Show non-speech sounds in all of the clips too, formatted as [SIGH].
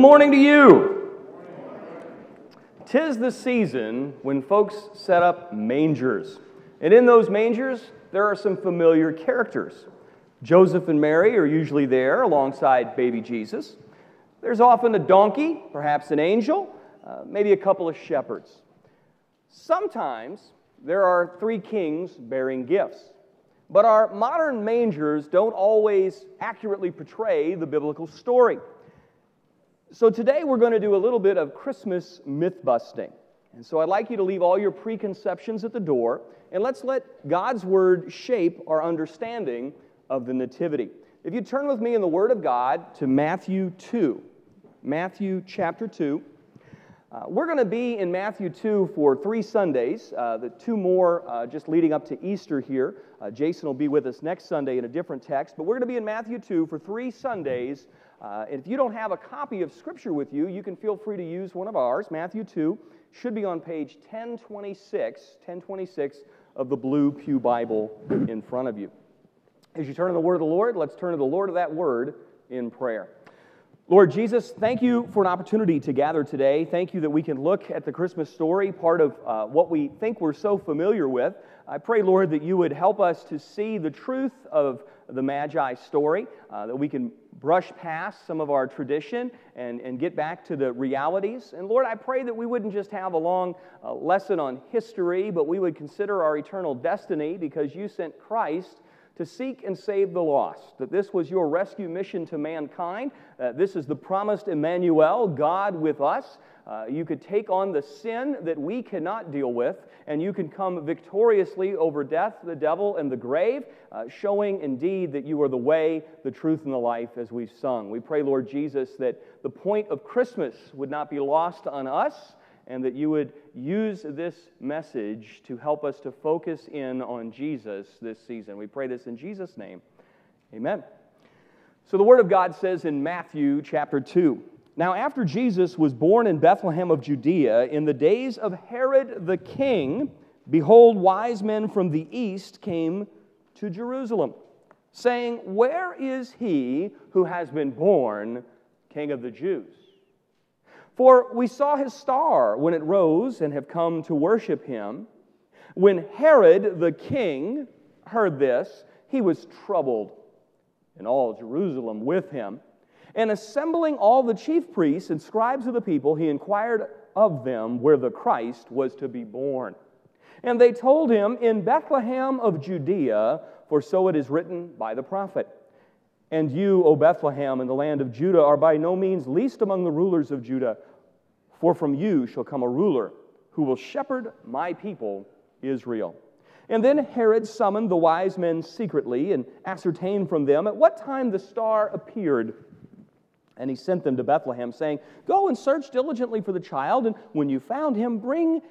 morning to you. Tis the season when folks set up mangers. And in those mangers, there are some familiar characters. Joseph and Mary are usually there alongside baby Jesus. There's often a donkey, perhaps an angel, uh, maybe a couple of shepherds. Sometimes there are three kings bearing gifts. But our modern mangers don't always accurately portray the biblical story. So today we're going to do a little bit of Christmas myth busting. And so I'd like you to leave all your preconceptions at the door and let's let God's word shape our understanding of the Nativity. If you turn with me in the Word of God to Matthew 2, Matthew chapter 2. Uh, we're going to be in Matthew 2 for three Sundays, uh, the two more uh, just leading up to Easter here. Uh, Jason will be with us next Sunday in a different text, but we're going to be in Matthew 2 for three Sundays uh, if you don't have a copy of Scripture with you, you can feel free to use one of ours. Matthew 2 should be on page 1026, 1026 of the Blue Pew Bible in front of you. As you turn to the Word of the Lord, let's turn to the Lord of that Word in prayer. Lord Jesus, thank you for an opportunity to gather today. Thank you that we can look at the Christmas story, part of uh, what we think we're so familiar with. I pray, Lord, that you would help us to see the truth of the Magi story, uh, that we can brush past some of our tradition and, and get back to the realities. And Lord, I pray that we wouldn't just have a long uh, lesson on history, but we would consider our eternal destiny because you sent Christ to seek and save the lost. That this was your rescue mission to mankind. Uh, this is the promised Emmanuel, God with us. Uh, you could take on the sin that we cannot deal with, and you can come victoriously over death, the devil, and the grave, uh, showing indeed that you are the way, the truth, and the life, as we've sung. We pray, Lord Jesus, that the point of Christmas would not be lost on us, and that you would use this message to help us to focus in on Jesus this season. We pray this in Jesus' name. Amen. So the Word of God says in Matthew chapter 2 Now, after Jesus was born in Bethlehem of Judea, in the days of Herod the king, behold, wise men from the east came to Jerusalem, saying, Where is he who has been born King of the Jews? For we saw his star when it rose and have come to worship him. When Herod the king heard this, he was troubled, and all Jerusalem with him. And assembling all the chief priests and scribes of the people, he inquired of them where the Christ was to be born. And they told him, In Bethlehem of Judea, for so it is written by the prophet. And you, O Bethlehem, in the land of Judah, are by no means least among the rulers of Judah. For from you shall come a ruler who will shepherd my people, Israel. And then Herod summoned the wise men secretly and ascertained from them at what time the star appeared. And he sent them to Bethlehem, saying, Go and search diligently for the child, and when you found him, bring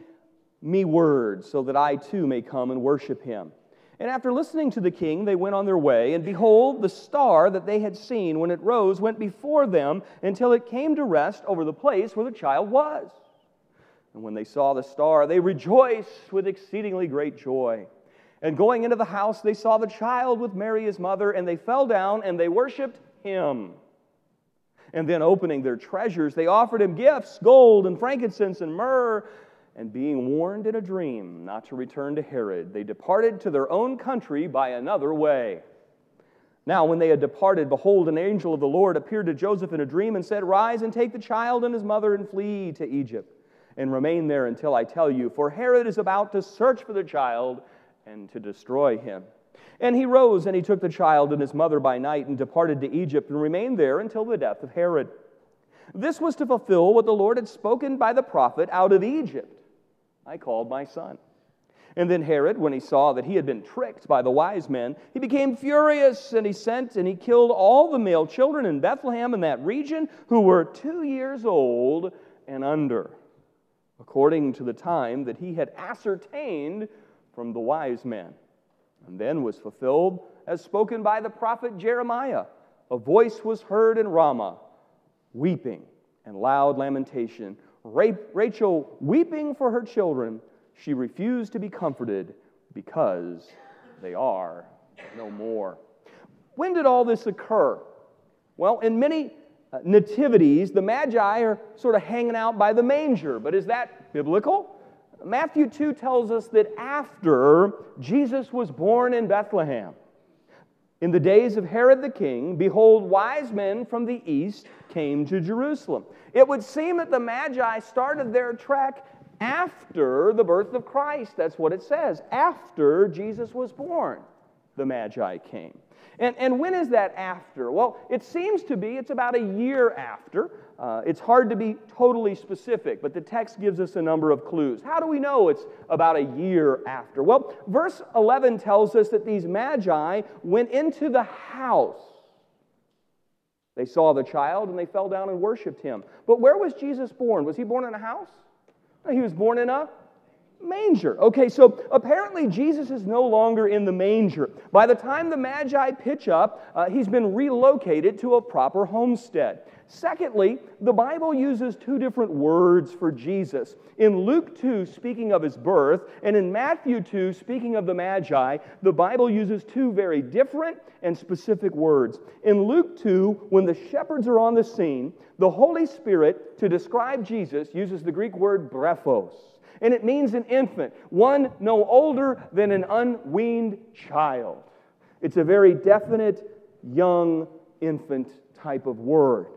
me word, so that I too may come and worship him. And after listening to the king, they went on their way, and behold, the star that they had seen when it rose went before them until it came to rest over the place where the child was. And when they saw the star, they rejoiced with exceedingly great joy. And going into the house, they saw the child with Mary his mother, and they fell down and they worshiped him. And then, opening their treasures, they offered him gifts gold and frankincense and myrrh and being warned in a dream not to return to Herod, they departed to their own country by another way. Now, when they had departed, behold, an angel of the Lord appeared to Joseph in a dream and said, Rise and take the child and his mother and flee to Egypt, and remain there until I tell you, for Herod is about to search for the child and to destroy him. And he rose and he took the child and his mother by night and departed to Egypt and remained there until the death of Herod. This was to fulfill what the Lord had spoken by the prophet out of Egypt. I called my son. And then Herod, when he saw that he had been tricked by the wise men, he became furious and he sent and he killed all the male children in Bethlehem in that region who were two years old and under, according to the time that he had ascertained from the wise men. And then was fulfilled, as spoken by the prophet Jeremiah a voice was heard in Ramah, weeping and loud lamentation Rachel weeping for her children, she refused to be comforted because they are no more. When did all this occur? Well, in many uh, nativities, the Magi are sort of hanging out by the manger. But is that biblical? Matthew 2 tells us that after Jesus was born in Bethlehem, in the days of Herod the king, behold, wise men from the east came to Jerusalem. It would seem that the Magi started their trek after the birth of Christ. That's what it says. After Jesus was born, the Magi came. And, and when is that after? Well, it seems to be it's about a year after. Uh, it's hard to be totally specific, but the text gives us a number of clues. How do we know it's about a year after? Well, verse 11 tells us that these magi went into the house. They saw the child and they fell down and worshiped him. But where was Jesus born? Was he born in a house? No, he was born in a manger. Okay, so apparently Jesus is no longer in the manger. By the time the Magi pitch up, uh, he's been relocated to a proper homestead. Secondly, the Bible uses two different words for Jesus. In Luke 2, speaking of his birth, and in Matthew 2, speaking of the Magi, the Bible uses two very different and specific words. In Luke 2, when the shepherds are on the scene, the Holy Spirit, to describe Jesus, uses the Greek word brephos and it means an infant, one no older than an unweaned child. It's a very definite young infant type of word.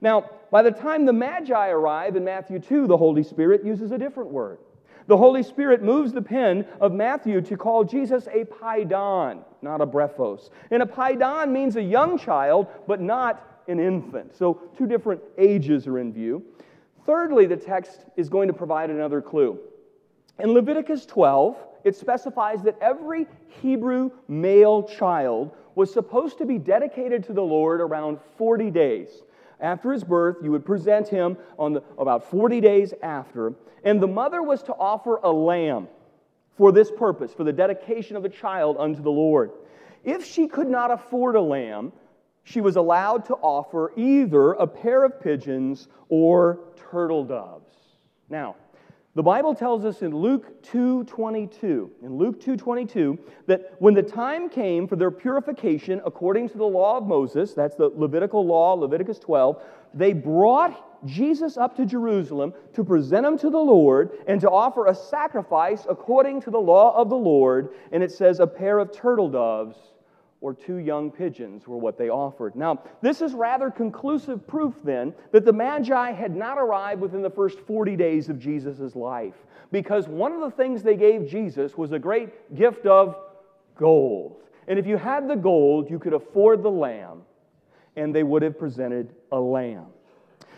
Now, by the time the Magi arrive in Matthew 2, the Holy Spirit uses a different word. The Holy Spirit moves the pen of Matthew to call Jesus a paidion, not a brephos. And a paidion means a young child, but not an infant. So, two different ages are in view. Thirdly, the text is going to provide another clue. In Leviticus 12, it specifies that every Hebrew male child was supposed to be dedicated to the Lord around 40 days. After his birth, you would present him on the, about 40 days after, and the mother was to offer a lamb for this purpose, for the dedication of the child unto the Lord. If she could not afford a lamb, she was allowed to offer either a pair of pigeons or turtle doves. Now, the Bible tells us in Luke 2:22, in Luke 2:22 that when the time came for their purification according to the law of Moses, that's the Levitical law, Leviticus 12, they brought Jesus up to Jerusalem to present him to the Lord and to offer a sacrifice according to the law of the Lord, and it says a pair of turtle doves or two young pigeons were what they offered. Now, this is rather conclusive proof then that the Magi had not arrived within the first 40 days of Jesus' life, because one of the things they gave Jesus was a great gift of gold. And if you had the gold, you could afford the lamb, and they would have presented a lamb.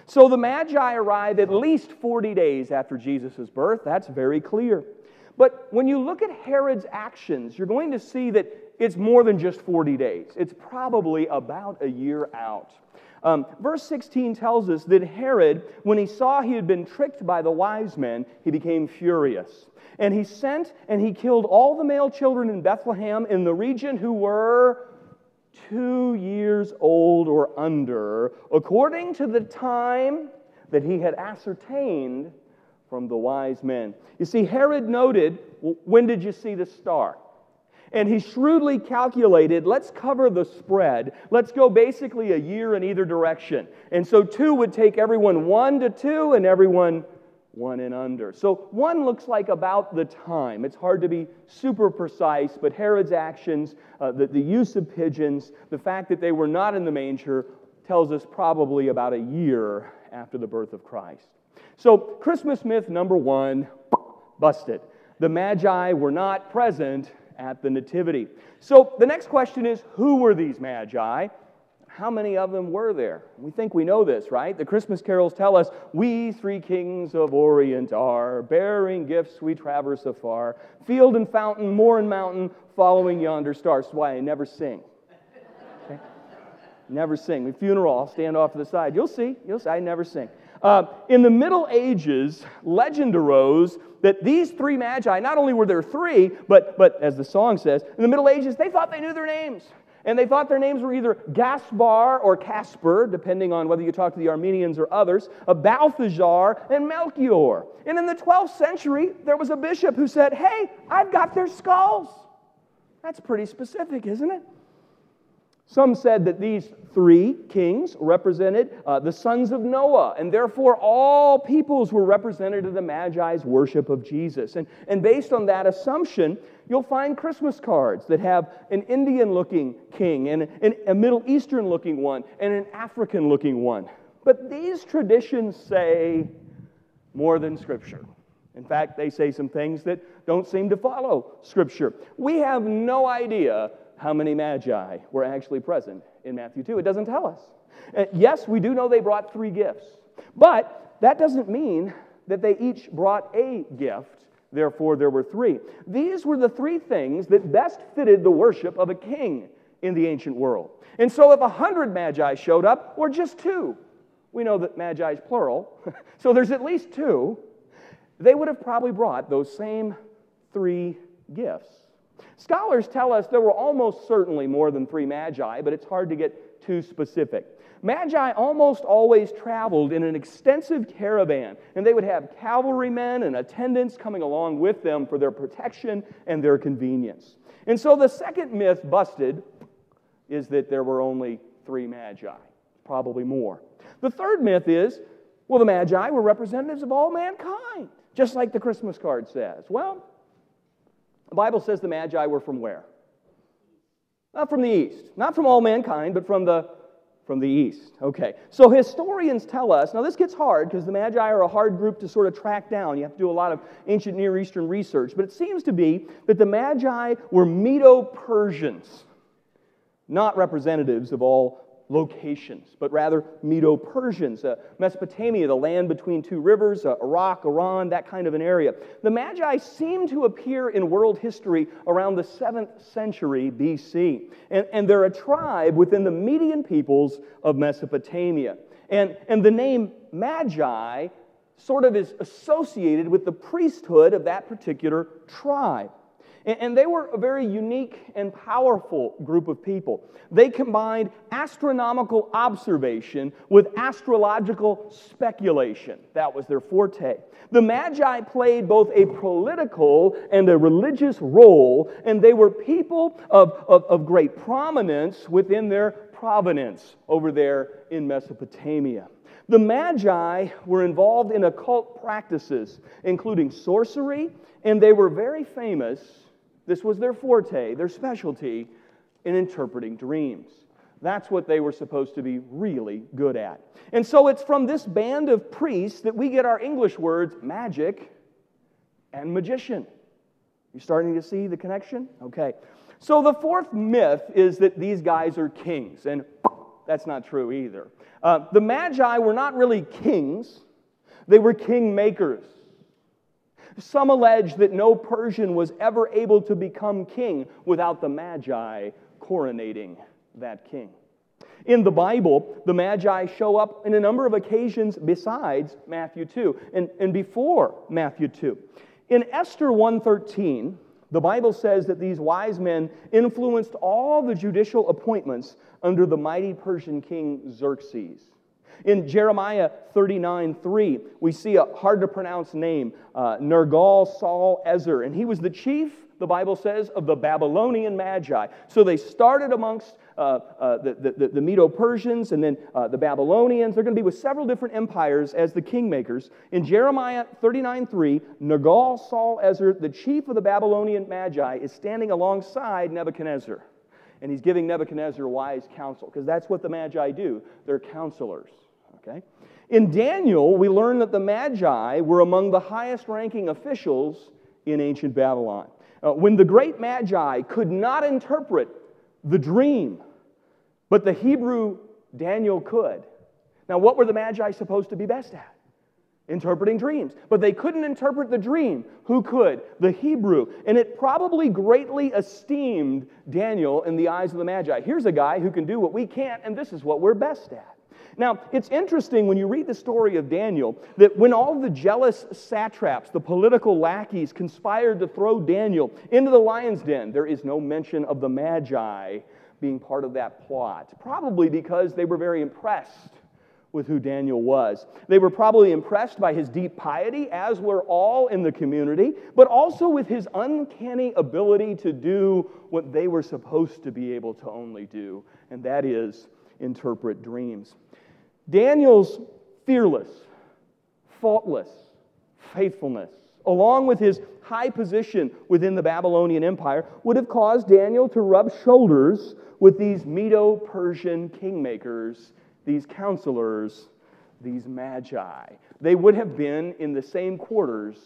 So the Magi arrived at least 40 days after Jesus' birth. That's very clear. But when you look at Herod's actions, you're going to see that it's more than just 40 days. It's probably about a year out. Um, verse 16 tells us that Herod, when he saw he had been tricked by the wise men, he became furious. And he sent and he killed all the male children in Bethlehem in the region who were two years old or under, according to the time that he had ascertained from the wise men. You see, Herod noted, when did you see the star? And he shrewdly calculated, let's cover the spread. Let's go basically a year in either direction. And so two would take everyone one to two and everyone one and under. So one looks like about the time. It's hard to be super precise, but Herod's actions, uh, the, the use of pigeons, the fact that they were not in the manger, tells us probably about a year after the birth of Christ. So, Christmas myth number one busted. The Magi were not present at the Nativity. So the next question is who were these Magi? How many of them were there? We think we know this, right? The Christmas carols tell us, We three kings of Orient are, bearing gifts we traverse afar, field and fountain, moor and mountain, following yonder star. That's why I never sing. Okay? Never sing. At funeral, I'll stand off to the side. You'll see. You'll see. I never sing. Uh, in the Middle Ages, legend arose that these three magi, not only were there three, but, but as the song says, in the Middle Ages, they thought they knew their names. And they thought their names were either Gaspar or Casper, depending on whether you talk to the Armenians or others, Balthazar and Melchior. And in the 12th century, there was a bishop who said, Hey, I've got their skulls. That's pretty specific, isn't it? Some said that these three kings represented uh, the sons of Noah, and therefore all peoples were represented in the Magi's worship of Jesus. And, and based on that assumption, you'll find Christmas cards that have an Indian looking king, and, and a Middle Eastern looking one, and an African looking one. But these traditions say more than Scripture. In fact, they say some things that don't seem to follow Scripture. We have no idea how many magi were actually present in Matthew 2. It doesn't tell us. Uh, yes, we do know they brought three gifts, but that doesn't mean that they each brought a gift. Therefore, there were three. These were the three things that best fitted the worship of a king in the ancient world. And so, if a hundred magi showed up, or just two, we know that magi is plural, [LAUGHS] so there's at least two, they would have probably brought those same three gifts. Scholars tell us there were almost certainly more than three magi, but it's hard to get too specific. Magi almost always traveled in an extensive caravan, and they would have cavalrymen and attendants coming along with them for their protection and their convenience. And so the second myth busted is that there were only three magi, probably more. The third myth is well, the magi were representatives of all mankind, just like the Christmas card says. Well, the Bible says the Magi were from where? Not from the east. Not from all mankind, but from the from the east. Okay. So historians tell us, now this gets hard because the Magi are a hard group to sort of track down. You have to do a lot of ancient Near Eastern research, but it seems to be that the Magi were Medo Persians, not representatives of all locations, but rather Medo Persians, uh, Mesopotamia, the land between two rivers, uh, Iraq, Iran, that kind of an area. The Magi seem to appear in world history around the 7th century BC, and, and they're a tribe within the Median peoples of Mesopotamia. And, and the name Magi sort of is associated with the priesthood of that particular tribe. And they were a very unique and powerful group of people. They combined astronomical observation with astrological speculation. That was their forte. The Magi played both a political and a religious role, and they were people of, of, of great prominence within their provenance over there in Mesopotamia. The Magi were involved in occult practices, including sorcery, and they were very famous this was their forte, their specialty in interpreting dreams. That's what they were supposed to be really good at. And so it's from this band of priests that we get our English words magic and magician. You starting to see the connection? Okay. So the fourth myth is that these guys are kings, and that's not true either. Uh, the Magi were not really kings, they were king makers. Some allege that no Persian was ever able to become king without the Magi coronating that king. In the Bible, the Magi show up in a number of occasions besides Matthew 2 and, and before Matthew 2. In Esther 113, the Bible says that these wise men influenced all the judicial appointments under the mighty Persian king Xerxes. In Jeremiah 39 3, we see a hard to pronounce name, uh, Nergal Saul Ezer, and he was the chief, the Bible says, of the Babylonian Magi. So they started amongst uh, uh, the, the, the Medo Persians and then uh, the Babylonians. They're going to be with several different empires as the kingmakers. In Jeremiah 39 3, Nergal Saul Ezer, the chief of the Babylonian Magi, is standing alongside Nebuchadnezzar. And he's giving Nebuchadnezzar wise counsel, because that's what the Magi do. They're counselors. Okay? In Daniel, we learn that the Magi were among the highest ranking officials in ancient Babylon. Uh, when the great Magi could not interpret the dream, but the Hebrew Daniel could. Now, what were the Magi supposed to be best at? Interpreting dreams. But they couldn't interpret the dream. Who could? The Hebrew. And it probably greatly esteemed Daniel in the eyes of the Magi. Here's a guy who can do what we can't, and this is what we're best at. Now, it's interesting when you read the story of Daniel that when all the jealous satraps, the political lackeys, conspired to throw Daniel into the lion's den, there is no mention of the Magi being part of that plot. Probably because they were very impressed with who Daniel was. They were probably impressed by his deep piety, as were all in the community, but also with his uncanny ability to do what they were supposed to be able to only do, and that is interpret dreams. Daniel's fearless, faultless faithfulness, along with his high position within the Babylonian Empire, would have caused Daniel to rub shoulders with these Medo Persian kingmakers these counselors, these magi. They would have been in the same quarters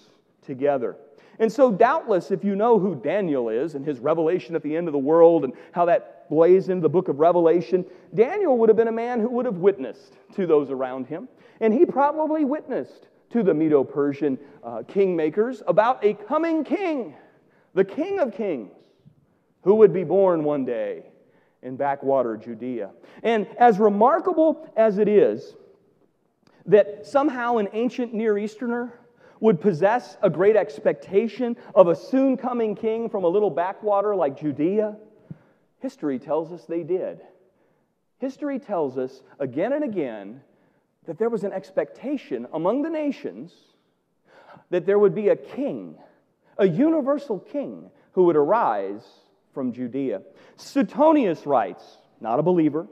together. And so, doubtless, if you know who Daniel is and his revelation at the end of the world and how that blaze into the book of Revelation, Daniel would have been a man who would have witnessed to those around him. And he probably witnessed to the Medo Persian uh, kingmakers about a coming king, the king of kings, who would be born one day in backwater Judea. And as remarkable as it is that somehow an ancient Near Easterner would possess a great expectation of a soon coming king from a little backwater like Judea, history tells us they did. History tells us again and again that there was an expectation among the nations that there would be a king, a universal king, who would arise from Judea. Suetonius writes, not a believer,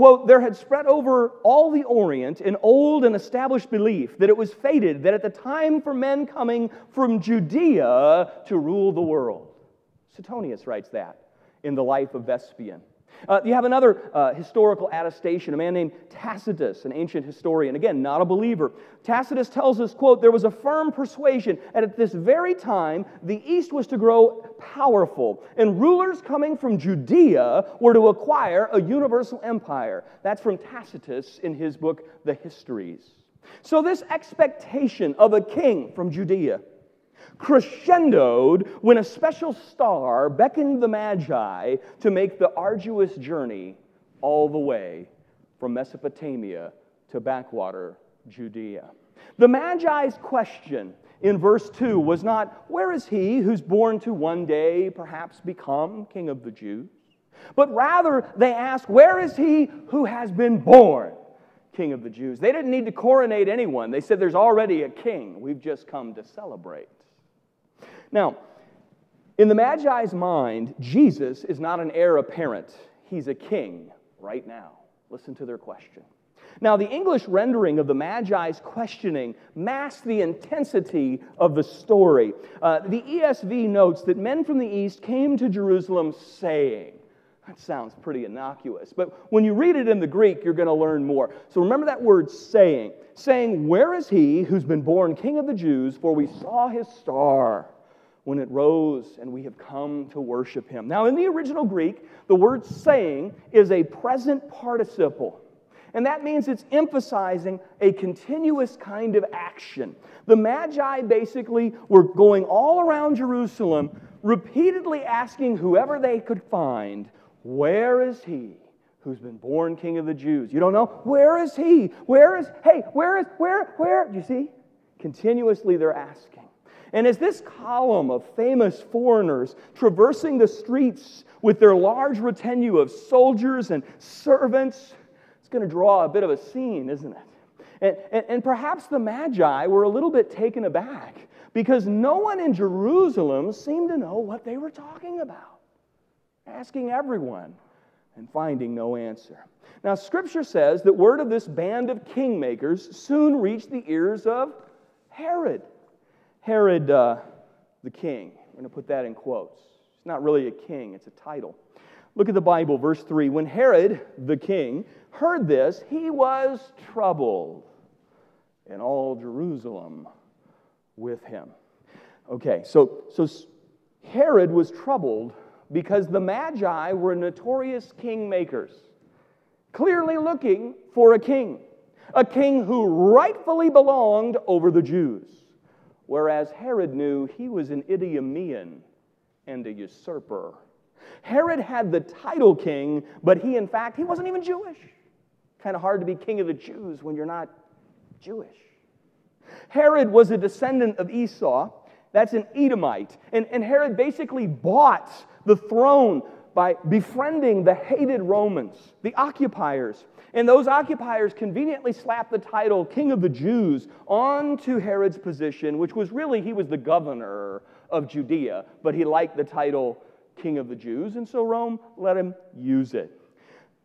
quote, there had spread over all the Orient an old and established belief that it was fated that at the time for men coming from Judea to rule the world. Suetonius writes that in the life of Vespasian. Uh, you have another uh, historical attestation, a man named Tacitus, an ancient historian, again, not a believer. Tacitus tells us, quote, there was a firm persuasion and at this very time the East was to grow powerful, and rulers coming from Judea were to acquire a universal empire. That's from Tacitus in his book, The Histories. So, this expectation of a king from Judea crescendoed when a special star beckoned the Magi to make the arduous journey all the way from Mesopotamia to backwater Judea. The Magi's question in verse 2 was not, Where is he who's born to one day perhaps become king of the Jews? But rather, they ask, Where is he who has been born king of the Jews? They didn't need to coronate anyone. They said, There's already a king. We've just come to celebrate. Now, in the Magi's mind, Jesus is not an heir apparent, he's a king right now. Listen to their question. Now, the English rendering of the Magi's questioning masks the intensity of the story. Uh, the ESV notes that men from the east came to Jerusalem saying, that sounds pretty innocuous, but when you read it in the Greek, you're going to learn more. So remember that word saying. Saying, Where is he who's been born king of the Jews? For we saw his star when it rose and we have come to worship him. Now, in the original Greek, the word saying is a present participle. And that means it's emphasizing a continuous kind of action. The Magi basically were going all around Jerusalem, repeatedly asking whoever they could find, Where is he who's been born king of the Jews? You don't know? Where is he? Where is, hey, where is, where, where? You see? Continuously they're asking. And as this column of famous foreigners traversing the streets with their large retinue of soldiers and servants, it's going to draw a bit of a scene, isn't it? And, and, and, perhaps the Magi were a little bit taken aback because no one in Jerusalem seemed to know what they were talking about, asking everyone and finding no answer. Now, Scripture says that word of this band of kingmakers soon reached the ears of Herod. Herod uh, the king. We're going to put that in quotes. It's not really a king, it's a title. Look at the Bible, verse 3. When Herod the king heard this, he was troubled, and all Jerusalem with him. Okay, so, so Herod was troubled because the Magi were notorious kingmakers, clearly looking for a king, a king who rightfully belonged over the Jews whereas Herod knew he was an Idumean and a usurper. Herod had the title king, but he, in fact, he wasn't even Jewish. Kind of hard to be king of the Jews when you're not Jewish. Herod was a descendant of Esau. That's an Edomite. And, and Herod basically bought the throne by befriending the hated Romans, the occupiers. And those occupiers conveniently slapped the title King of the Jews onto Herod's position, which was really, he was the governor of Judea, but he liked the title King of the Jews, and so Rome let him use it.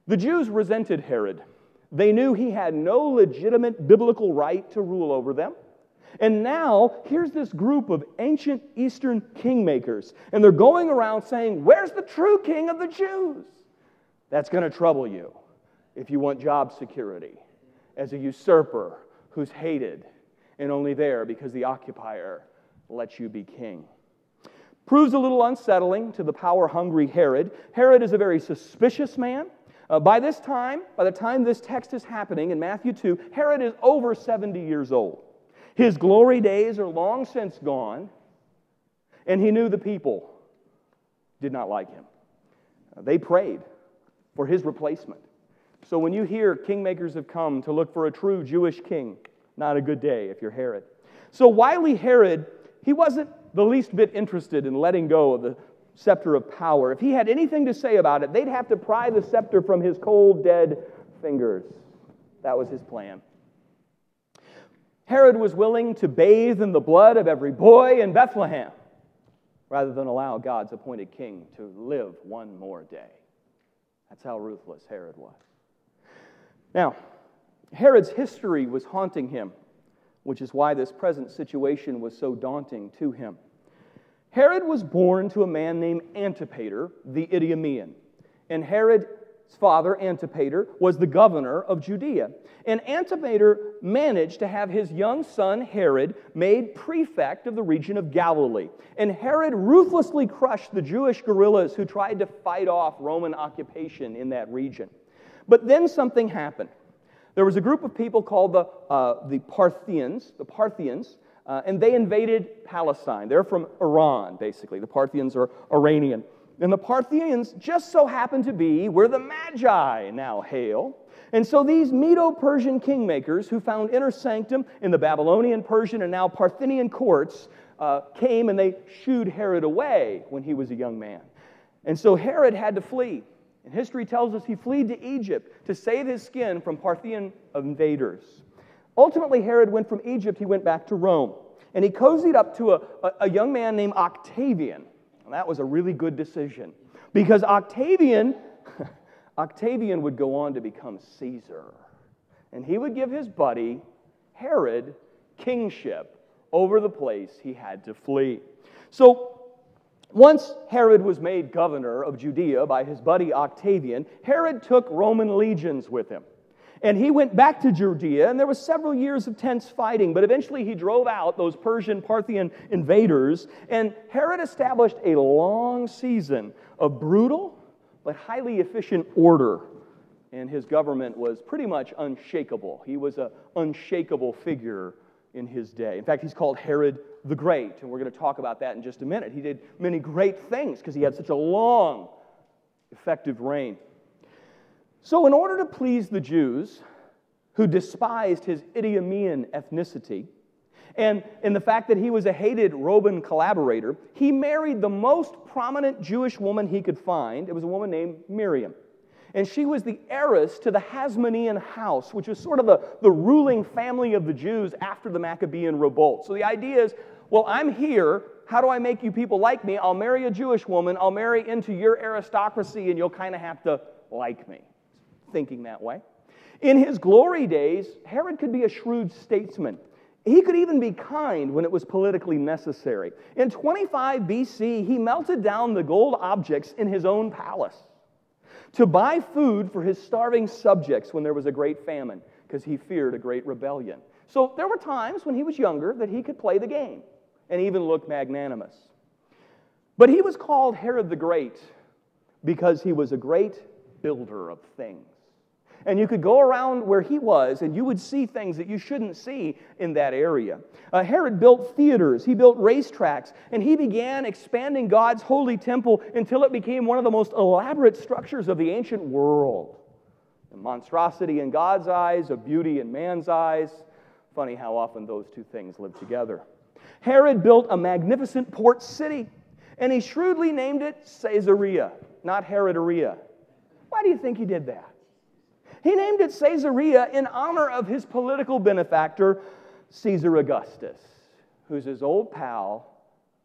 The Jews resented Herod. They knew he had no legitimate biblical right to rule over them. And now, here's this group of ancient Eastern kingmakers, and they're going around saying, Where's the true king of the Jews? That's going to trouble you if you want job security as a usurper who's hated and only there because the occupier lets you be king. Proves a little unsettling to the power hungry Herod. Herod is a very suspicious man. Uh, by this time, by the time this text is happening in Matthew 2, Herod is over 70 years old. His glory days are long since gone, and he knew the people did not like him. Uh, they prayed for his replacement. So when you hear kingmakers have come to look for a true Jewish king, not a good day if you're Herod. So wily Herod, he wasn't the least bit interested in letting go of the scepter of power. If he had anything to say about it, they'd have to pry the scepter from his cold, dead fingers. That was his plan. Herod was willing to bathe in the blood of every boy in Bethlehem rather than allow God's appointed king to live one more day. That's how ruthless Herod was. Now, Herod's history was haunting him, which is why this present situation was so daunting to him. Herod was born to a man named Antipater, the Idumean. And Herod's father, Antipater, was the governor of Judea. And Antipater managed to have his young son, Herod, made prefect of the region of Galilee. And Herod ruthlessly crushed the Jewish guerrillas who tried to fight off Roman occupation in that region. But then something happened. There was a group of people called the, uh, the Parthians, the Parthians, uh, and they invaded Palestine. They're from Iran, basically. The Parthians are Iranian. And the Parthians just so happened to be where the Magi now hail. And so these Medo Persian kingmakers who found inner sanctum in the Babylonian, Persian, and now Parthian courts uh, came and they shooed Herod away when he was a young man. And so Herod had to flee. And history tells us he fled to Egypt to save his skin from Parthian invaders. Ultimately, Herod went from Egypt, he went back to Rome. And he cozied up to a, a, a young man named Octavian. And that was a really good decision because Octavian, [LAUGHS] Octavian would go on to become Caesar. And he would give his buddy, Herod, kingship over the place he had to flee. So once Herod was made governor of Judea by his buddy Octavian, Herod took Roman legions with him. And he went back to Judea, and there was several years of tense fighting, but eventually he drove out those Persian Parthian invaders, and Herod established a long season of brutal but highly efficient order. And his government was pretty much unshakable. He was an unshakable figure in his day. In fact, he's called Herod the Great, and we're going to talk about that in just a minute. He did many great things because he had such a long, effective reign. So, in order to please the Jews, who despised his Idumean ethnicity, and in the fact that he was a hated Roman collaborator, he married the most prominent Jewish woman he could find. It was a woman named Miriam. And she was the heiress to the Hasmonean house, which was sort of the, the ruling family of the Jews after the Maccabean revolt. So the idea is well, I'm here. How do I make you people like me? I'll marry a Jewish woman, I'll marry into your aristocracy, and you'll kind of have to like me thinking that way. In his glory days, Herod could be a shrewd statesman. He could even be kind when it was politically necessary. In 25 BC, he melted down the gold objects in his own palace to buy food for his starving subjects when there was a great famine, because he feared a great rebellion. So there were times when he was younger that he could play the game and even look magnanimous. But he was called Herod the Great because he was a great builder of things. And you could go around where he was and you would see things that you shouldn't see in that area. Uh, Herod built theaters, he built racetracks, and he began expanding God's holy temple until it became one of the most elaborate structures of the ancient world. A monstrosity in God's eyes, a beauty in man's eyes. Funny how often those two things live together. Herod built a magnificent port city And he shrewdly named it Caesarea, not Herodaria. Why do you think he did that? He named it Caesarea in honor of his political benefactor, Caesar Augustus, who's his old pal,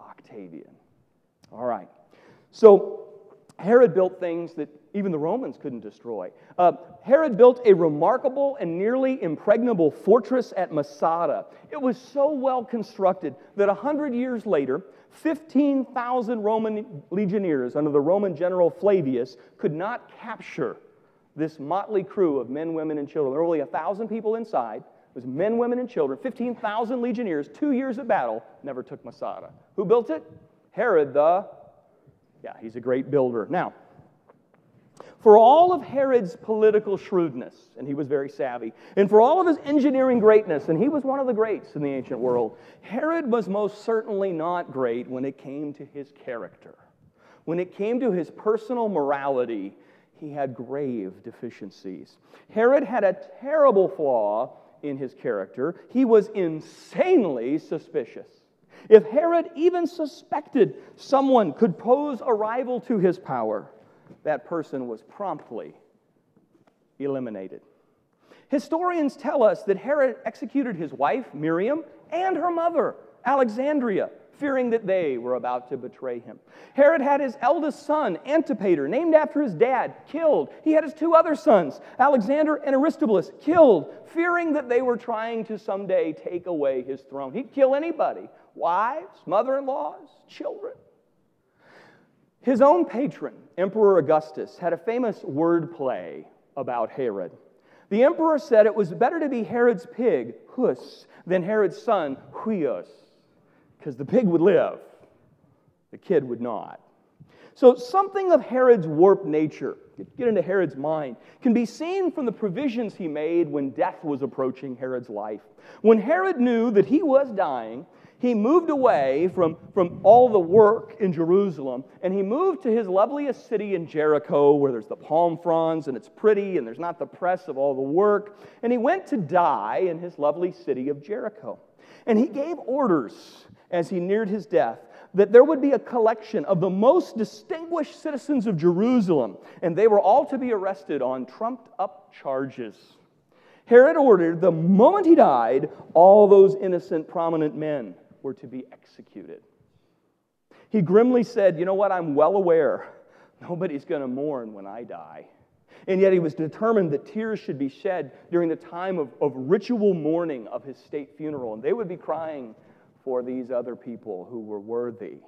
Octavian. All right. So Herod built things that even the Romans couldn't destroy. Uh, Herod built a remarkable and nearly impregnable fortress at Masada. It was so well constructed that a hundred years later, 15,000 Roman legionaries under the Roman general Flavius could not capture this motley crew of men, women, and children. There were only 1,000 people inside. It was men, women, and children. 15,000 legionnaires, two years of battle, never took Masada. Who built it? Herod the, yeah, he's a great builder. Now, for all of Herod's political shrewdness, and he was very savvy, and for all of his engineering greatness, and he was one of the greats in the ancient world, Herod was most certainly not great when it came to his character. When it came to his personal morality, he had grave deficiencies. Herod had a terrible flaw in his character. He was insanely suspicious. If Herod even suspected someone could pose a rival to his power, that person was promptly eliminated. Historians tell us that Herod executed his wife, Miriam, and her mother, Alexandria, fearing that they were about to betray him. Herod had his eldest son, Antipater, named after his dad, killed. He had his two other sons, Alexander and Aristobulus, killed, fearing that they were trying to someday take away his throne. He'd kill anybody wives, mother in laws, children. His own patron, Emperor Augustus, had a famous word play about Herod. The emperor said it was better to be Herod's pig, Hus, than Herod's son, Huios, because the pig would live, the kid would not. So, something of Herod's warped nature, get into Herod's mind, can be seen from the provisions he made when death was approaching Herod's life. When Herod knew that he was dying, he moved away from, from all the work in Jerusalem and he moved to his loveliest city in Jericho where there's the palm fronds and it's pretty and there's not the press of all the work. And he went to die in his lovely city of Jericho. And he gave orders as he neared his death that there would be a collection of the most distinguished citizens of Jerusalem, and they were all to be arrested on trumped up charges. Herod ordered the moment he died, all those innocent, prominent men were to be executed. He grimly said, You know what? I'm well aware nobody's going to mourn when I die. And yet he was determined that tears should be shed during the time of, of ritual mourning of his state funeral. And they would be crying for these other people who were worthy.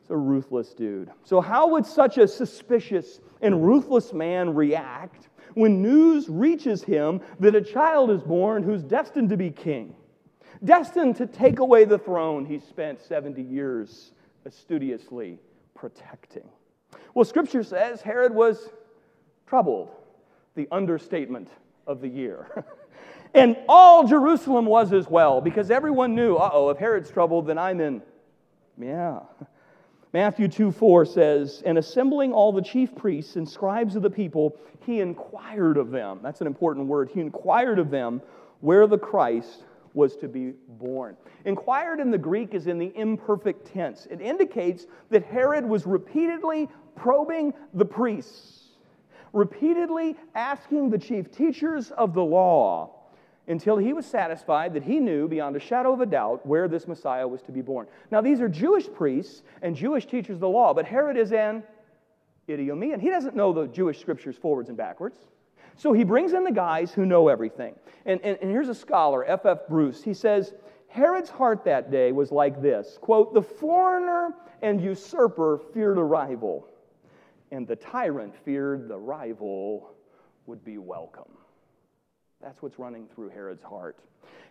It's a ruthless dude. So, how would such a suspicious and ruthless man react when news reaches him that a child is born who's destined to be king? destined to take away the throne he spent 70 years studiously protecting. Well, scripture says Herod was troubled, the understatement of the year. [LAUGHS] and all Jerusalem was as well, because everyone knew, uh oh, if Herod's troubled, then I'm in. Yeah. Matthew 2 4 says, And assembling all the chief priests and scribes of the people, he inquired of them. That's an important word. He inquired of them where the Christ was to be born. Inquired in the Greek is in the imperfect tense. It indicates that Herod was repeatedly probing the priests, repeatedly asking the chief teachers of the law until he was satisfied that he knew beyond a shadow of a doubt where this Messiah was to be born. Now, these are Jewish priests and Jewish teachers of the law, but Herod is an Idumean. He doesn't know the Jewish scriptures forwards and backwards. So he brings in the guys who know everything. And, and, and here's a scholar, F.F. F. Bruce. He says, Herod's heart that day was like this quote, The foreigner and usurper feared a rival, and the tyrant feared the rival would be welcome. That's what's running through Herod's heart.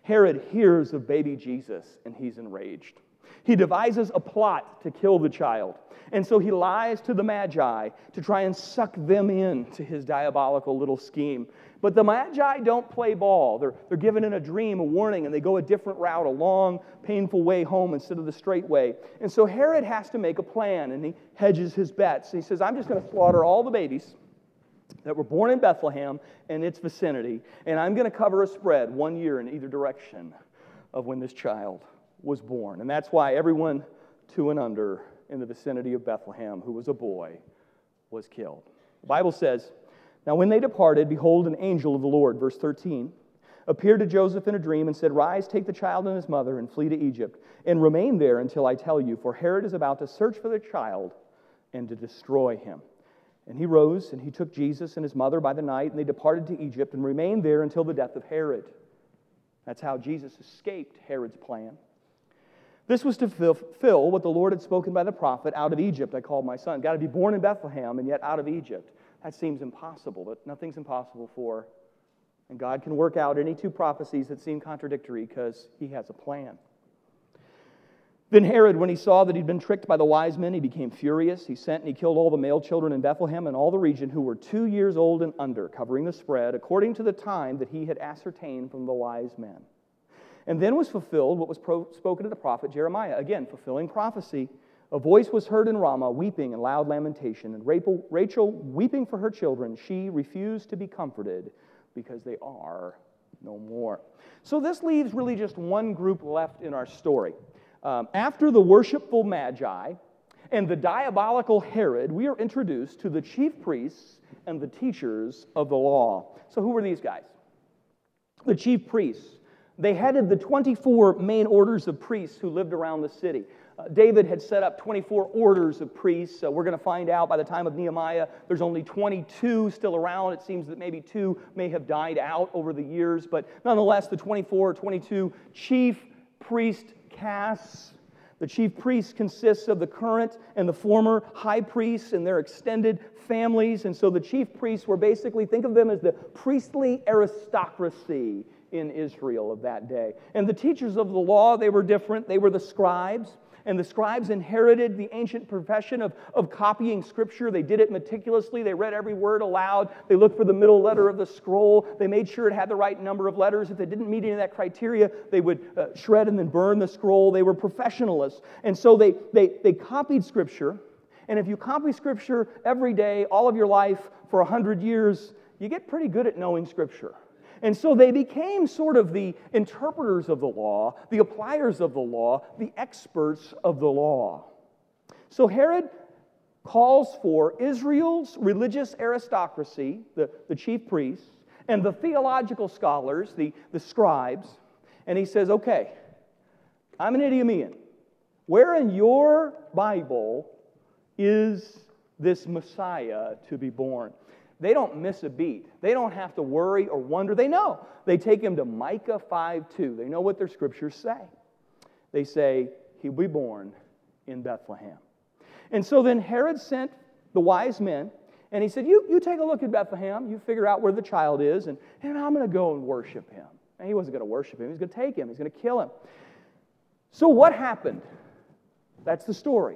Herod hears of baby Jesus and he's enraged. He devises a plot to kill the child. And so he lies to the Magi to try and suck them in to his diabolical little scheme. But the Magi don't play ball. They're, they're given in a dream, a warning, and they go a different route, a long, painful way home instead of the straight way. And so Herod has to make a plan, and he hedges his bets. He says, I'm just going to slaughter all the babies that were born in Bethlehem and its vicinity, and I'm going to cover a spread one year in either direction of when this child was born. And that's why everyone two and under in the vicinity of Bethlehem, who was a boy, was killed. The Bible says, Now when they departed, behold, an angel of the Lord, verse 13, appeared to Joseph in a dream and said, Rise, take the child and his mother, and flee to Egypt, and remain there until I tell you, for Herod is about to search for the child and to destroy him. And he rose, and he took Jesus and his mother by the night, and they departed to Egypt and remained there until the death of Herod. That's how Jesus escaped Herod's plan. This was to fulfill what the Lord had spoken by the prophet out of Egypt, I called my son. Got to be born in Bethlehem and yet out of Egypt. That seems impossible, but nothing's impossible for. And God can work out any two prophecies that seem contradictory because he has a plan. Then Herod, when he saw that he'd been tricked by the wise men, he became furious. He sent and he killed all the male children in Bethlehem and all the region who were two years old and under, covering the spread, according to the time that he had ascertained from the wise men. And then was fulfilled what was pro- spoken to the prophet Jeremiah. Again, fulfilling prophecy. A voice was heard in Ramah, weeping and loud lamentation. And Rachel, Rachel, weeping for her children, she refused to be comforted because they are no more. So this leaves really just one group left in our story. Um, after the worshipful Magi and the diabolical Herod, we are introduced to the chief priests and the teachers of the law. So, who were these guys? The chief priests. They headed the 24 main orders of priests who lived around the city. Uh, David had set up 24 orders of priests. Uh, we're going to find out by the time of Nehemiah, there's only 22 still around. It seems that maybe two may have died out over the years, but nonetheless, the 24 or 22 chief priest castes. The chief priest consists of the current and the former high priests and their extended families. And so the chief priests were basically, think of them as the priestly aristocracy in Israel of that day. And the teachers of the law, they were different. They were the scribes. And the scribes inherited the ancient profession of, of copying scripture. They did it meticulously. They read every word aloud. They looked for the middle letter of the scroll. They made sure it had the right number of letters. If they didn't meet any of that criteria, they would uh, shred and then burn the scroll. They were professionalists. And so they, they, they copied scripture. And if you copy scripture every day, all of your life, for 100 years, you get pretty good at knowing scripture. And so they became sort of the interpreters of the law, the appliers of the law, the experts of the law. So Herod calls for Israel's religious aristocracy, the, the chief priests, and the theological scholars, the, the scribes, and he says, Okay, I'm an Idumean. Where in your Bible is this Messiah to be born? They don't miss a beat. They don't have to worry or wonder. They know. They take him to Micah 5 2. They know what their scriptures say. They say, He'll be born in Bethlehem. And so then Herod sent the wise men, and he said, You, you take a look at Bethlehem, you figure out where the child is, and, and I'm going to go and worship him. And he wasn't going to worship him, he was going to take him, he's going to kill him. So what happened? That's the story.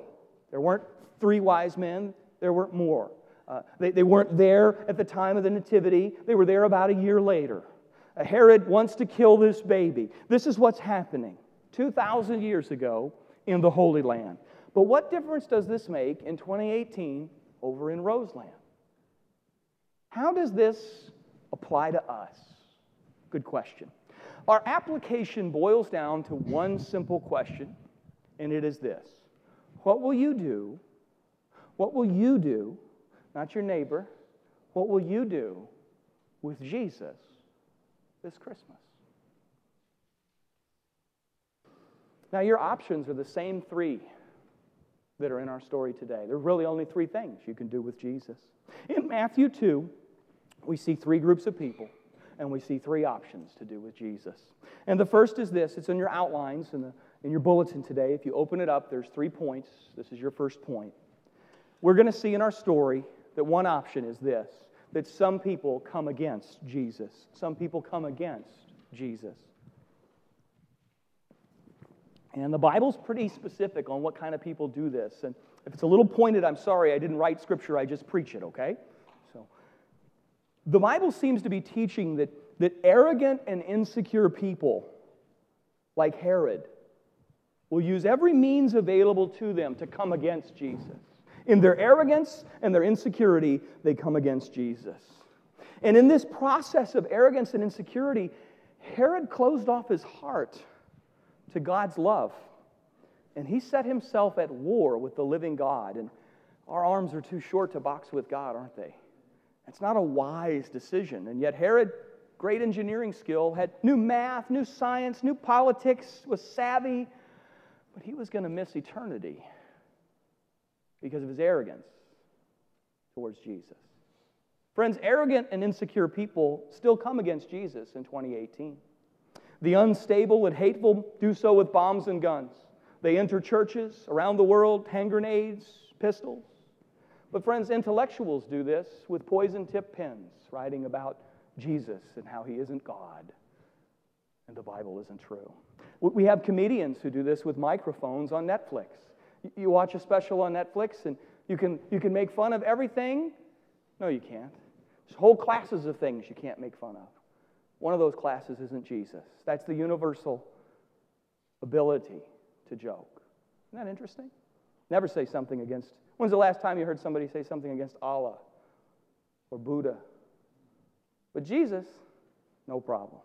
There weren't three wise men, there weren't more. Uh, they, they weren't there at the time of the Nativity, they were there about a year later. Uh, Herod wants to kill this baby. This is what's happening 2,000 years ago in the Holy Land. But what difference does this make in 2018 over in Roseland? How does this apply to us? Good question. Our application boils down to one simple question, and it is this What will you do? What will you do not your neighbor. What will you do with Jesus this Christmas? Now, your options are the same three that are in our story today. There are really only three things you can do with Jesus. In Matthew 2, we see three groups of people, and we see three options to do with Jesus. And the first is this it's in your outlines in, the, in your bulletin today. If you open it up, there's three points. This is your first point. We're going to see in our story that one option is this that some people come against Jesus. Some people come against Jesus. And the Bible's pretty specific on what kind of people do this. And if it's a little pointed, I'm sorry, I didn't write scripture, I just preach it, okay? So the Bible seems to be teaching that, that arrogant and insecure people, like Herod, will use every means available to them to come against Jesus. In their arrogance and their insecurity, they come against Jesus. And in this process of arrogance and insecurity, Herod closed off his heart to God's love And he set himself at war with the living God. And our arms are too short to box with God, aren't they? It's not a wise decision. And yet, Herod, great engineering skill, had new math, new science, new politics, was savvy, but he was going to miss eternity because of his arrogance towards Jesus. Friends, arrogant and insecure people still come against Jesus in 2018. The unstable and hateful do so with bombs and guns. They enter churches around the world, hand grenades, pistols. But, friends, intellectuals do this with poison tipped pens, writing about Jesus and how he isn't God and the Bible isn't true. We have comedians who do this with microphones on Netflix. You watch a special on Netflix and you can, you can make fun of everything. No, you can't. There's whole classes of things you can't make fun of. One of those classes isn't Jesus. That's the universal ability to joke. Isn't that interesting? Never say something against. When's the last time you heard somebody say something against Allah or Buddha? But Jesus, no problem.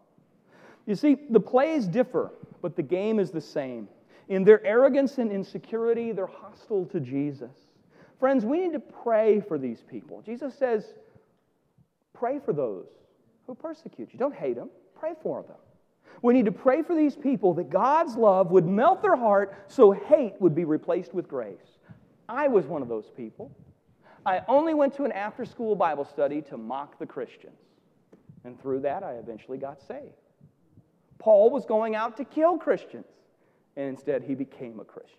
You see, the plays differ, but the game is the same. In their arrogance and insecurity, they're hostile to Jesus. Friends, we need to pray for these people. Jesus says, pray for those who persecute you. Don't hate them, pray for them. We need to pray for these people that God's love would melt their heart so hate would be replaced with grace. I was one of those people. I only went to an after school Bible study to mock the Christians. And through that, I eventually got saved. Paul was going out to kill Christians, and instead he became a Christian.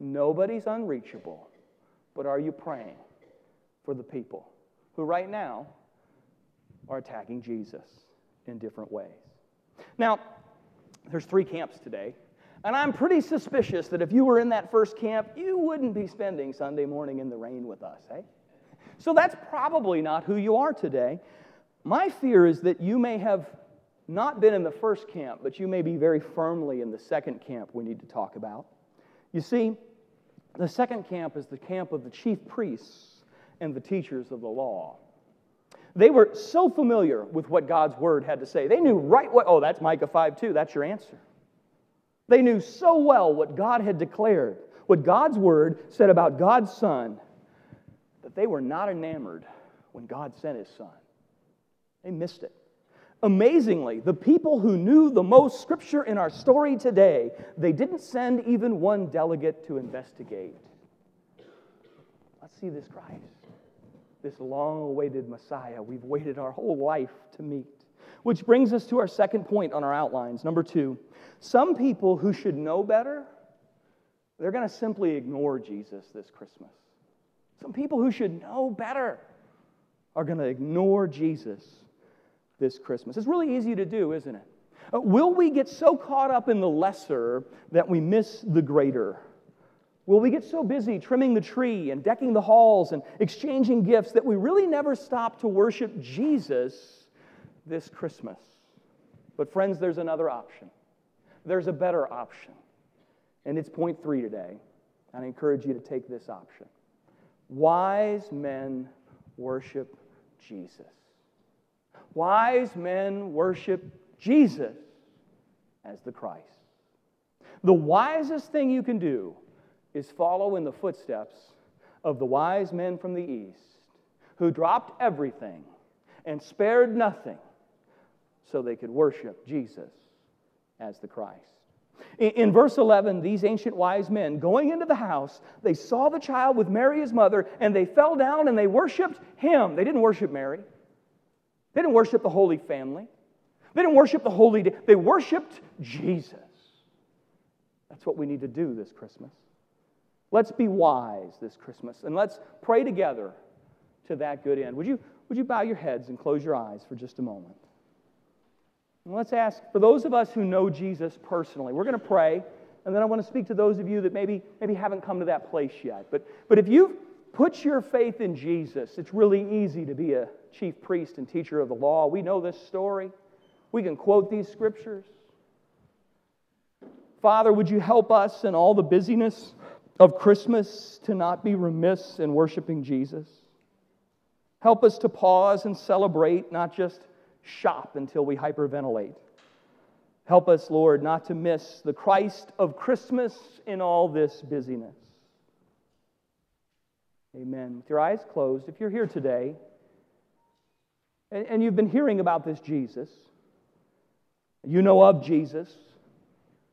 Nobody's unreachable, but are you praying for the people who right now are attacking Jesus in different ways? Now, there's three camps today, and I'm pretty suspicious that if you were in that first camp, you wouldn't be spending Sunday morning in the rain with us, eh? So that's probably not who you are today. My fear is that you may have not been in the first camp, but you may be very firmly in the second camp we need to talk about. You see, the second camp is the camp of the chief priests and the teachers of the law. They were so familiar with what God's word had to say. They knew right what, oh, that's Micah 5 2, that's your answer. They knew so well what God had declared, what God's word said about God's son, that they were not enamored when God sent his son. They missed it. Amazingly, the people who knew the most scripture in our story today, they didn't send even one delegate to investigate. Let's see this Christ, this long awaited Messiah we've waited our whole life to meet. Which brings us to our second point on our outlines. Number two, some people who should know better, they're going to simply ignore Jesus this Christmas. Some people who should know better are going to ignore Jesus this Christmas. It's really easy to do, isn't it? Uh, will we get so caught up in the lesser that we miss the greater? Will we get so busy trimming the tree and decking the halls and exchanging gifts that we really never stop to worship Jesus this Christmas? But, friends, there's another option. There's a better option. And it's point three today. I encourage you to take this option. Wise men worship Jesus. Wise men worship Jesus as the Christ. The wisest thing you can do is follow in the footsteps of the wise men from the East who dropped everything and spared nothing so they could worship Jesus as the Christ. In, in, verse 11, these ancient wise men, going into the house, they saw the child with Mary, his mother, and they fell down and they worshiped him. They didn't worship Mary. They didn't worship the Holy Family. They didn't worship the Holy Day. They worshiped Jesus. That's what we need to do this Christmas. Let's be wise this Christmas and let's pray together to that good end. Would you, would you bow your heads and close your eyes for just a moment? And let's ask for those of us who know Jesus personally, we're going to pray, and then I want to speak to those of you that maybe, maybe haven't come to that place yet. But, but if you've put your faith in Jesus, it's really easy to be a chief priest and teacher of the law. We know this story. We can quote these scriptures. Father, would you help us in all the busyness of Christmas to not be remiss in worshiping Jesus? Help us to pause and celebrate, not just shop until we hyperventilate. Help us, Lord, not to miss the Christ of Christmas in all this busyness. Amen. With your eyes closed, if you're here today and, and you've been hearing about this Jesus, you know of Jesus,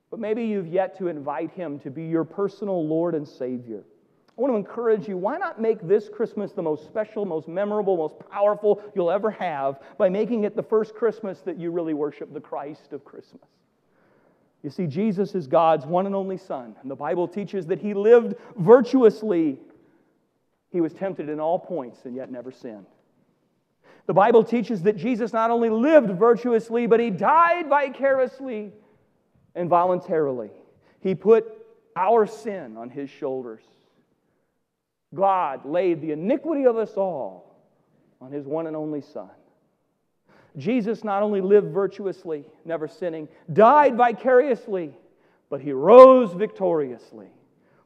but maybe you've yet to invite him to be your personal Lord and Savior. I want to encourage you why not make this Christmas the most special, most memorable, most powerful you'll ever have by making it the first Christmas that you really worship the Christ of Christmas? You see, Jesus is God's one and only Son, and the Bible teaches that he lived virtuously. He was tempted in all points and yet never sinned. The Bible teaches that Jesus not only lived virtuously, but he died vicariously and voluntarily. He put our sin on his shoulders. God laid the iniquity of us all on his one and only Son. Jesus not only lived virtuously, never sinning, died vicariously, but he rose victoriously,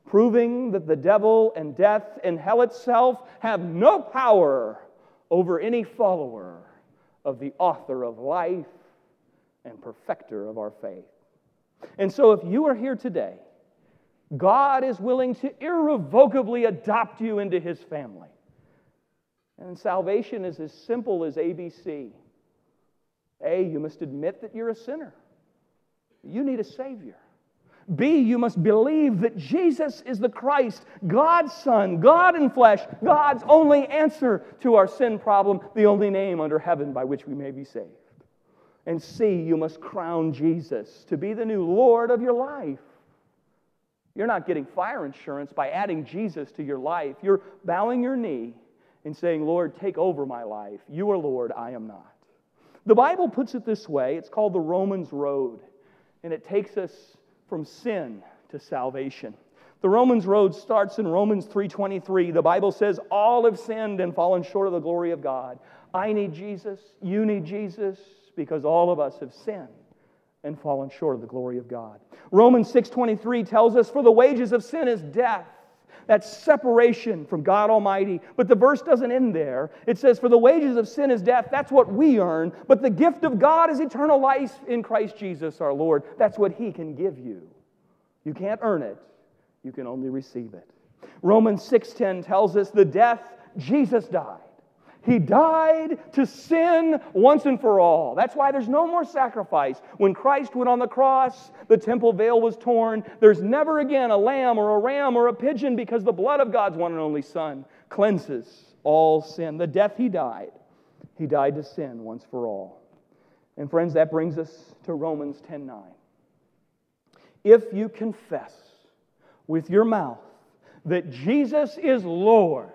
proving that the devil and death and hell itself have no power over any follower of the author of life and perfecter of our faith. And so, if you are here today, God is willing to irrevocably adopt you into his family. And salvation is as simple as ABC. A, you must admit that you're a sinner. You need a Savior. B, you must believe that Jesus is the Christ, God's Son, God in flesh, God's only answer to our sin problem, the only name under heaven by which we may be saved. And C, you must crown Jesus to be the new Lord of your life. You're not getting fire insurance by adding Jesus to your life. You're bowing your knee and saying, Lord, take over my life. You are Lord, I am not. The Bible puts it this way it's called the Romans Road, and it takes us from sin to salvation. The Romans road starts in Romans 3:23. The Bible says all have sinned and fallen short of the glory of God. I need Jesus, you need Jesus because all of us have sinned and fallen short of the glory of God. Romans 6:23 tells us for the wages of sin is death. That's separation from God Almighty. But the verse doesn't end there. It says, For the wages of sin is death. That's what we earn. But the gift of God is eternal life in Christ Jesus our Lord. That's what He can give you. You can't earn it, you can only receive it. Romans 6:10 tells us the death Jesus died. He died to sin once and for all. That's why there's no more sacrifice. When Christ went on the cross, the temple veil was torn. There's never again a lamb or a ram or a pigeon because the blood of God's one and only Son cleanses all sin. The death he died, he died to sin once for all. And friends, that brings us to Romans 10:9. If you confess with your mouth that Jesus is Lord,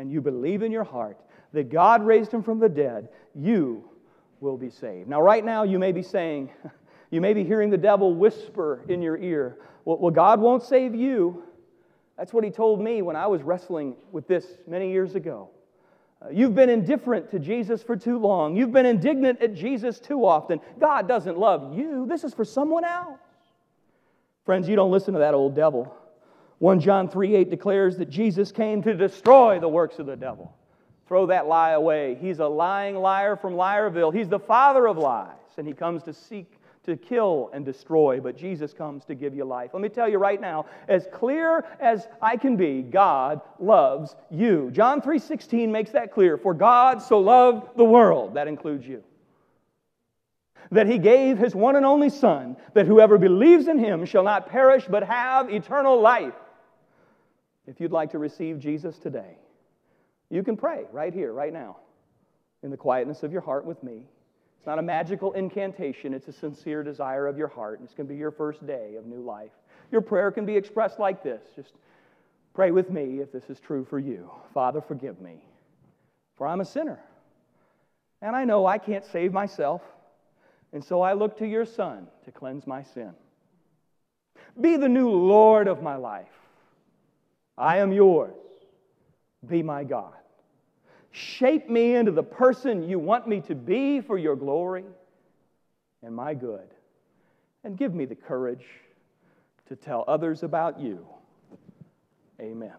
and you believe in your heart that God raised him from the dead, you will be saved. Now, right now, you may be saying, [LAUGHS] you may be hearing the devil whisper in your ear, well, God won't save you. That's what he told me when I was wrestling with this many years ago. Uh, you've been indifferent to Jesus for too long. You've been indignant at Jesus too often. God doesn't love you. This is for someone else. Friends, you don't listen to that old devil. 1 John 3 8 declares that Jesus came to destroy the works of the devil. Throw that lie away. He's a lying liar from Liarville. He's the father of lies, and he comes to seek to kill and destroy, but Jesus comes to give you life. Let me tell you right now, as clear as I can be, God loves you. John 3:16 makes that clear. For God so loved the world, that includes you, that he gave his one and only son, that whoever believes in him shall not perish but have eternal life. If you'd like to receive Jesus today, you can pray right here, right now, in the quietness of your heart with me. It's not a magical incantation, it's a sincere desire of your heart. And it's going to be your first day of new life. Your prayer can be expressed like this just pray with me if this is true for you. Father, forgive me, for I'm a sinner. And I know I can't save myself. And so I look to your Son to cleanse my sin. Be the new Lord of my life. I am yours. Be my God. Shape me into the person you want me to be for your glory and my good. And give me the courage to tell others about you. Amen.